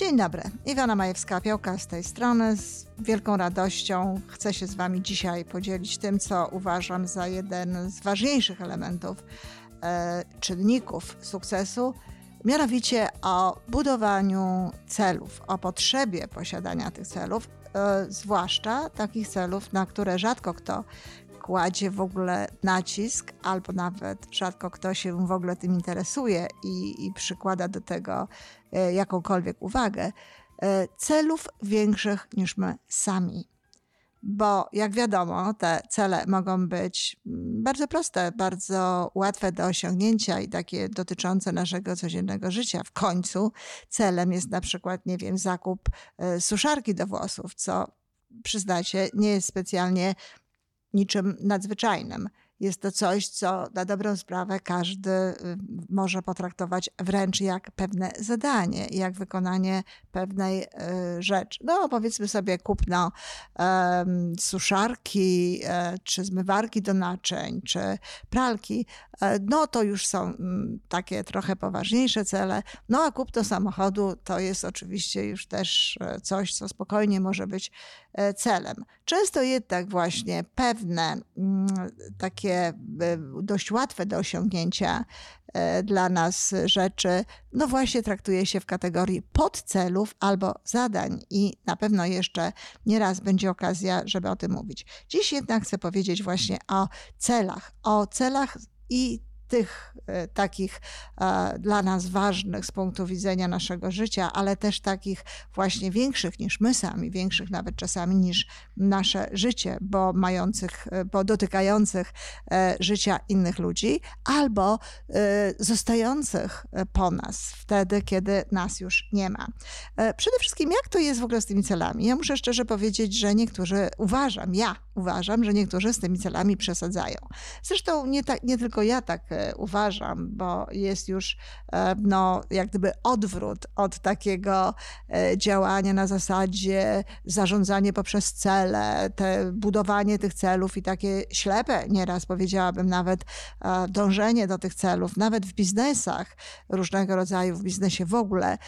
Dzień dobry, Iwona Majewska-Piołka z tej strony. Z wielką radością chcę się z Wami dzisiaj podzielić tym, co uważam za jeden z ważniejszych elementów, e, czynników sukcesu, mianowicie o budowaniu celów, o potrzebie posiadania tych celów, e, zwłaszcza takich celów, na które rzadko kto kładzie w ogóle nacisk, albo nawet rzadko kto się w ogóle tym interesuje i, i przykłada do tego e, jakąkolwiek uwagę, e, celów większych niż my sami. Bo jak wiadomo, te cele mogą być mm, bardzo proste, bardzo łatwe do osiągnięcia i takie dotyczące naszego codziennego życia. W końcu celem jest na przykład, nie wiem, zakup e, suszarki do włosów, co przyznacie, nie jest specjalnie niczym nadzwyczajnym. Jest to coś, co na dobrą sprawę każdy y, może potraktować wręcz jak pewne zadanie, jak wykonanie pewnej y, rzeczy. No, powiedzmy sobie kupno um, suszarki, e, czy zmywarki do naczyń, czy pralki, e, no to już są mm, takie trochę poważniejsze cele. No a kupno samochodu to jest oczywiście już też e, coś, co spokojnie może być celem. Często jednak właśnie pewne mm, takie takie e, dość łatwe do osiągnięcia e, dla nas rzeczy, no właśnie traktuje się w kategorii podcelów albo zadań i na pewno jeszcze nieraz będzie okazja, żeby o tym mówić. Dziś jednak chcę powiedzieć właśnie o celach, o celach i tych e, takich e, dla nas ważnych z punktu widzenia naszego życia, ale też takich właśnie większych niż my sami, większych nawet czasami niż nasze życie, bo mających, e, bo dotykających życia innych ludzi, albo zostających po nas wtedy, kiedy nas już nie ma. Przede wszystkim, jak to jest w ogóle z tymi celami? Ja muszę szczerze powiedzieć, że niektórzy uważam, ja uważam, że niektórzy z tymi celami przesadzają. Zresztą nie, tak, nie tylko ja tak uważam, bo jest już e, no, jak gdyby odwrót od takiego e, działania na zasadzie zarządzanie poprzez cele, te budowanie tych celów i takie ślepe, nieraz powiedziałabym nawet e, dążenie do tych celów, nawet w biznesach różnego rodzaju, w biznesie w ogóle.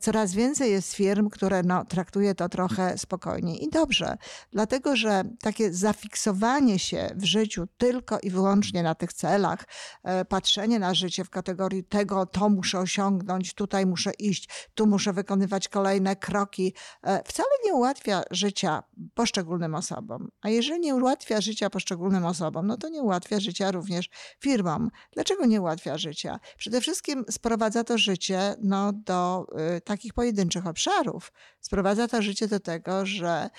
Coraz więcej jest firm, które no, traktuje to trochę spokojniej i dobrze, dlatego że takie zafiksowanie się w życiu tylko i wyłącznie na tych celach, patrzenie na życie w kategorii tego, to muszę osiągnąć, tutaj muszę iść, tu muszę wykonywać kolejne kroki, e, wcale nie ułatwia życia poszczególnym osobom. A jeżeli nie ułatwia życia poszczególnym osobom, no to nie ułatwia życia również firmom. Dlaczego nie ułatwia życia? Przede wszystkim sprowadza to życie no, do y, takich pojedynczych obszarów. Sprowadza to życie do tego, że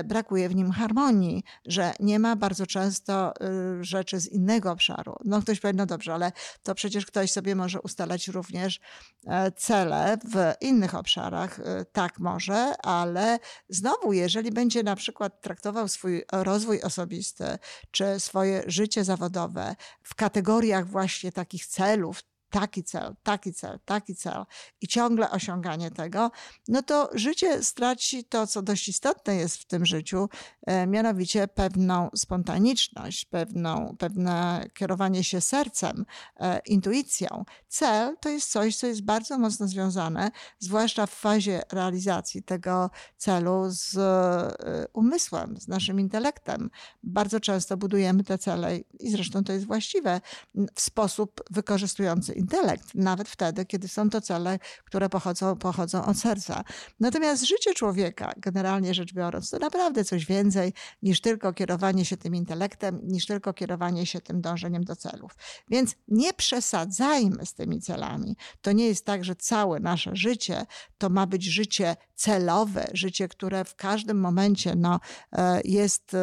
y, brakuje w nim harmonii, że nie ma bardzo często y, rzeczy z innego obszaru. No ktoś powie, no dobrze, ale to przecież ktoś sobie może ustalać również e, cele w innych obszarach. E, tak może, ale znowu, jeżeli będzie na przykład traktował swój rozwój osobisty czy swoje życie zawodowe w kategoriach właśnie takich celów, taki cel, taki cel, taki cel i ciągle osiąganie tego, no to życie straci to, co dość istotne jest w tym życiu, mianowicie pewną spontaniczność, pewną, pewne kierowanie się sercem, e, intuicją. Cel to jest coś, co jest bardzo mocno związane, zwłaszcza w fazie realizacji tego celu z e, umysłem, z naszym intelektem. Bardzo często budujemy te cele i zresztą to jest właściwe w sposób wykorzystujący intelekt, nawet wtedy, kiedy są to cele, które pochodzą, pochodzą od serca. Natomiast życie człowieka, generalnie rzecz biorąc, to naprawdę coś więcej niż tylko kierowanie się tym intelektem, niż tylko kierowanie się tym dążeniem do celów. Więc nie przesadzajmy z tymi celami. To nie jest tak, że całe nasze życie to ma być życie celowe, życie, które w każdym momencie no, e, jest e,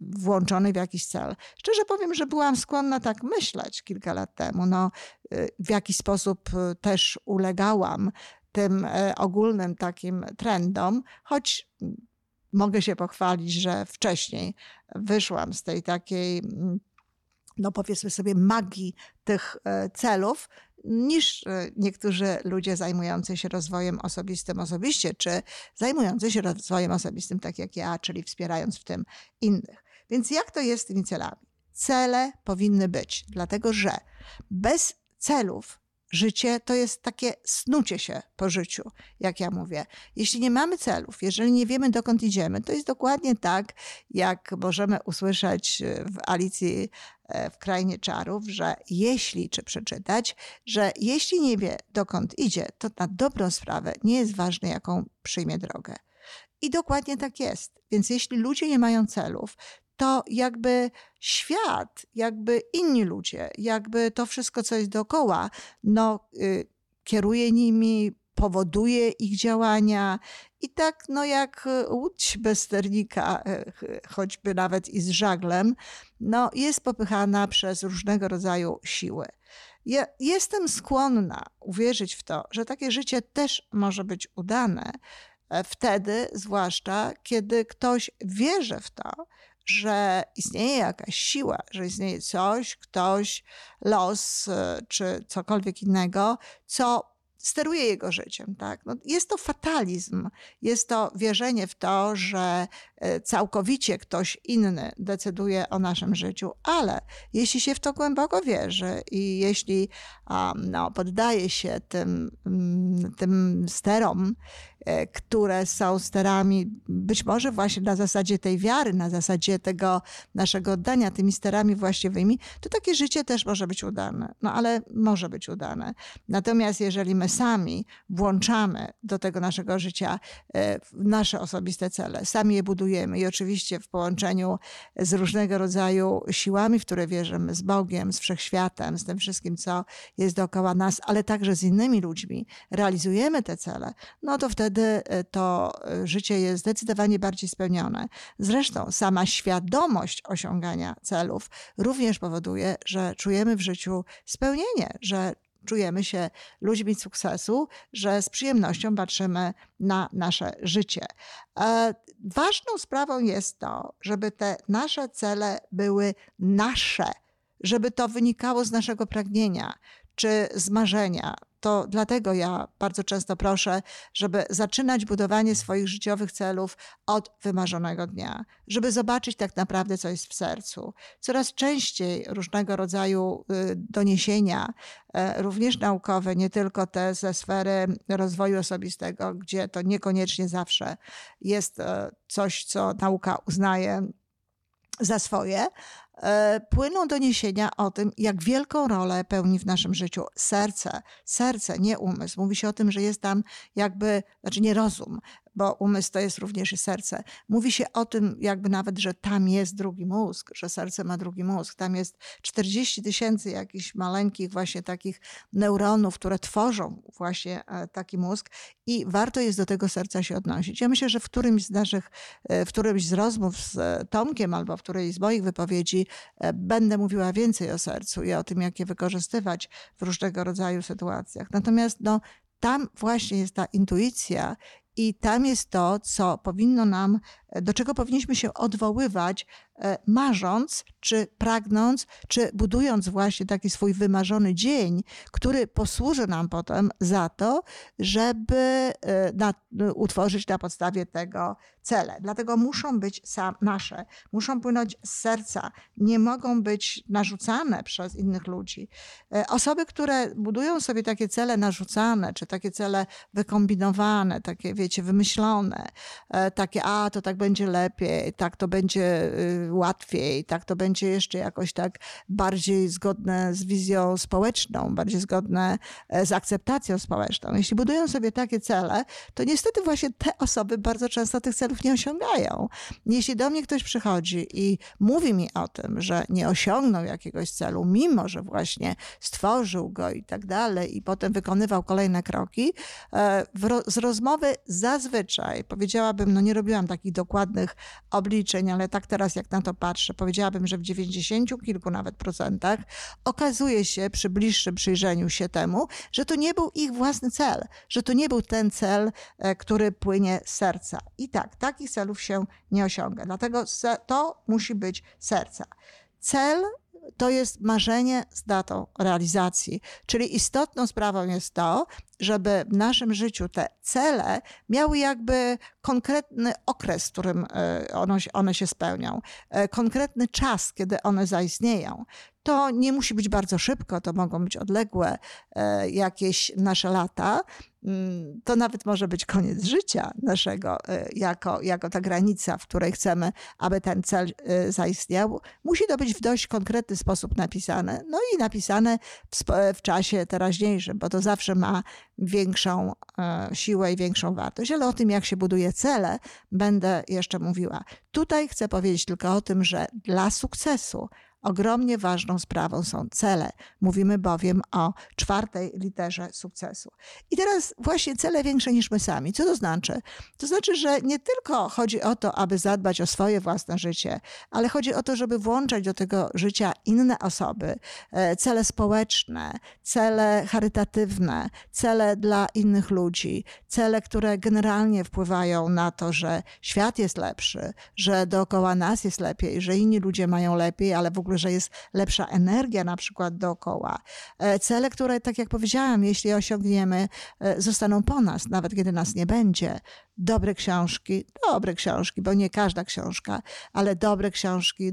włączone w jakiś cel. Szczerze powiem, że byłam skłonna tak myśleć kilka lat temu. No, e, w jakiś sposób też ulegałam tym ogólnym takim trendom, choć mogę się pochwalić, że wcześniej wyszłam z tej takiej no powiedzmy sobie, magii tych celów, niż e, niektórzy ludzie zajmujący się rozwojem osobistym osobiście, czy zajmujący się rozwojem osobistym tak jak ja, czyli wspierając w tym innych. Więc jak to jest z tymi celami? Cele powinny być, dlatego że bez celów Życie to jest takie snucie się po życiu, jak ja mówię. Jeśli nie mamy celów, jeżeli nie wiemy dokąd idziemy, to jest dokładnie tak, jak możemy usłyszeć w Alicji e, w Krainie Czarów, że jeśli, czy przeczytać, że jeśli nie wie dokąd idzie, to na dobrą sprawę nie jest ważne, jaką przyjmie drogę. I dokładnie tak jest. Więc jeśli ludzie nie mają celów, to jakby świat, jakby inni ludzie, jakby to wszystko, co jest dookoła, no, y, kieruje nimi, powoduje ich działania. I tak, no jak łódź bez sternika, y, choćby nawet i z żaglem, no, jest popychana przez różnego rodzaju siły. Ja jestem skłonna uwierzyć w to, że takie życie też może być udane, e, wtedy, zwłaszcza kiedy ktoś wierzy w to, że istnieje jakaś siła, że istnieje coś, ktoś, los e, czy cokolwiek innego, co steruje jego życiem. Tak? No jest to fatalizm, jest to wierzenie w to, że całkowicie ktoś inny decyduje o naszym życiu, ale jeśli się w to głęboko wierzy i jeśli no, poddaje się tym, tym sterom, E, które są sterami, być może właśnie na zasadzie tej wiary, na zasadzie tego naszego oddania tymi sterami właściwymi, to takie życie też może być udane. No ale może być udane. Natomiast jeżeli my sami włączamy do tego naszego życia e, nasze osobiste cele, sami je budujemy i oczywiście w połączeniu z różnego rodzaju siłami, w które wierzymy, z Bogiem, z wszechświatem, z tym wszystkim, co jest dookoła nas, ale także z innymi ludźmi, realizujemy te cele, no to wtedy e, to e, życie jest zdecydowanie bardziej spełnione. Zresztą sama świadomość osiągania celów również powoduje, że czujemy w życiu spełnienie, że czujemy się ludźmi sukcesu, że z przyjemnością patrzymy na nasze życie. E, ważną sprawą jest to, żeby te nasze cele były nasze, żeby to wynikało z naszego pragnienia czy z marzenia, to dlatego ja bardzo często proszę, żeby zaczynać budowanie swoich życiowych celów od wymarzonego dnia, żeby zobaczyć tak naprawdę, co jest w sercu. Coraz częściej różnego rodzaju y, doniesienia, e, również naukowe, nie tylko te ze sfery rozwoju osobistego, gdzie to niekoniecznie zawsze jest e, coś, co nauka uznaje za swoje, płyną doniesienia o tym, jak wielką rolę pełni w naszym życiu serce. Serce, nie umysł. Mówi się o tym, że jest tam jakby, znaczy nie rozum, bo umysł to jest również i serce. Mówi się o tym jakby nawet, że tam jest drugi mózg, że serce ma drugi mózg. Tam jest 40 tysięcy jakichś maleńkich właśnie takich neuronów, które tworzą właśnie e, taki mózg i warto jest do tego serca się odnosić. Ja myślę, że w którymś z naszych, e, w którymś z rozmów z Tomkiem albo w którejś z moich wypowiedzi e, będę mówiła więcej o sercu i o tym, jak je wykorzystywać w różnego rodzaju sytuacjach. Natomiast no, tam właśnie jest ta intuicja i tam jest to, co powinno nam, do czego powinniśmy się odwoływać, marząc, czy pragnąc, czy budując właśnie taki swój wymarzony dzień, który posłuży nam potem za to, żeby e, na, utworzyć na podstawie tego cele. Dlatego muszą być sam, nasze, muszą płynąć z serca, nie mogą być narzucane przez innych ludzi. E, osoby, które budują sobie takie cele narzucane, czy takie cele wykombinowane, takie, wiecie, wymyślone, e, takie, a to tak będzie lepiej, tak to będzie y, łatwiej, tak to będzie jeszcze jakoś tak bardziej zgodne z wizją społeczną, bardziej zgodne e, z akceptacją społeczną. Jeśli budują sobie takie cele, to niestety właśnie te osoby bardzo często tych celów nie osiągają. Jeśli do mnie ktoś przychodzi i mówi mi o tym, że nie osiągnął jakiegoś celu, mimo że właśnie stworzył go i tak dalej, i potem wykonywał kolejne kroki, e, z rozmowy zazwyczaj powiedziałabym, no nie robiłam takich dokładnych obliczeń, ale tak teraz jak na to patrzę, powiedziałabym, że w 90 kilku nawet procentach okazuje się przy bliższym przyjrzeniu się temu, że to nie był ich własny cel, że to nie był ten cel, e, który płynie z serca. I tak, takich celów się nie osiąga. Dlatego to musi być serca. Cel to jest marzenie z datą realizacji. Czyli istotną sprawą jest to, żeby w naszym życiu te cele miały jakby konkretny okres, w którym one, one się spełnią, konkretny czas, kiedy one zaistnieją. To nie musi być bardzo szybko, to mogą być odległe jakieś nasze lata, Mm, to nawet może być koniec życia naszego, jako, jako ta granica, w której chcemy, aby ten cel zaistniał. Musi to być w dość konkretny sposób napisane, no i napisane w, w czasie teraźniejszym, bo to zawsze ma większą e, siłę i większą wartość. Ale o tym, jak się buduje cele, będę jeszcze mówiła. Tutaj chcę powiedzieć tylko o tym, że dla sukcesu Ogromnie ważną sprawą są cele. Mówimy bowiem o czwartej literze sukcesu. I teraz właśnie cele większe niż my sami. Co to znaczy? To znaczy, że nie tylko chodzi o to, aby zadbać o swoje własne życie, ale chodzi o to, żeby włączać do tego życia inne osoby, e, cele społeczne, cele charytatywne, cele dla innych ludzi, cele, które generalnie wpływają na to, że świat jest lepszy, że dookoła nas jest lepiej, że inni ludzie mają lepiej, ale w ogóle że jest lepsza energia na przykład dookoła. E, cele, które, tak jak powiedziałam, jeśli osiągniemy, e, zostaną po nas, nawet kiedy nas nie będzie. Dobre książki, dobre książki, bo nie każda książka, ale dobre książki,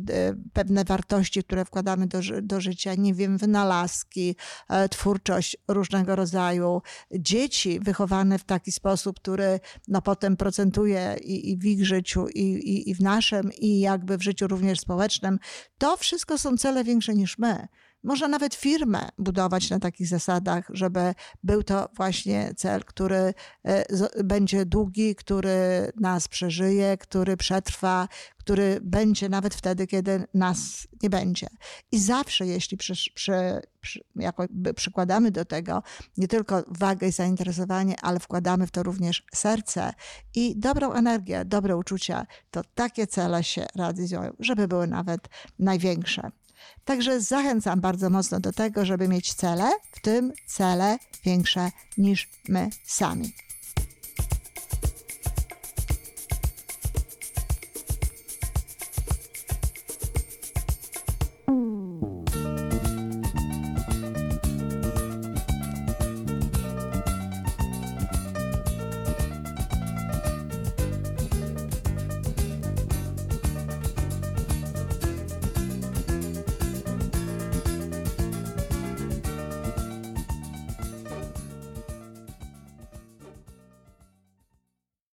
pewne wartości, które wkładamy do, do życia, nie wiem, wynalazki, e, twórczość różnego rodzaju. Dzieci wychowane w taki sposób, który no, potem procentuje i, i w ich życiu, i, i, i w naszym, i jakby w życiu również społecznym. To wszystko są cele większe niż my. Można nawet firmę budować na takich zasadach, żeby był to właśnie cel, który e, będzie długi, który nas przeżyje, który przetrwa, który będzie nawet wtedy, kiedy nas nie będzie. I zawsze, jeśli przy, przy, przy, przykładamy do tego nie tylko wagę i zainteresowanie, ale wkładamy w to również serce i dobrą energię, dobre uczucia, to takie cele się realizują, żeby były nawet największe. Także zachęcam bardzo mocno do tego, żeby mieć cele, w tym cele większe niż my sami.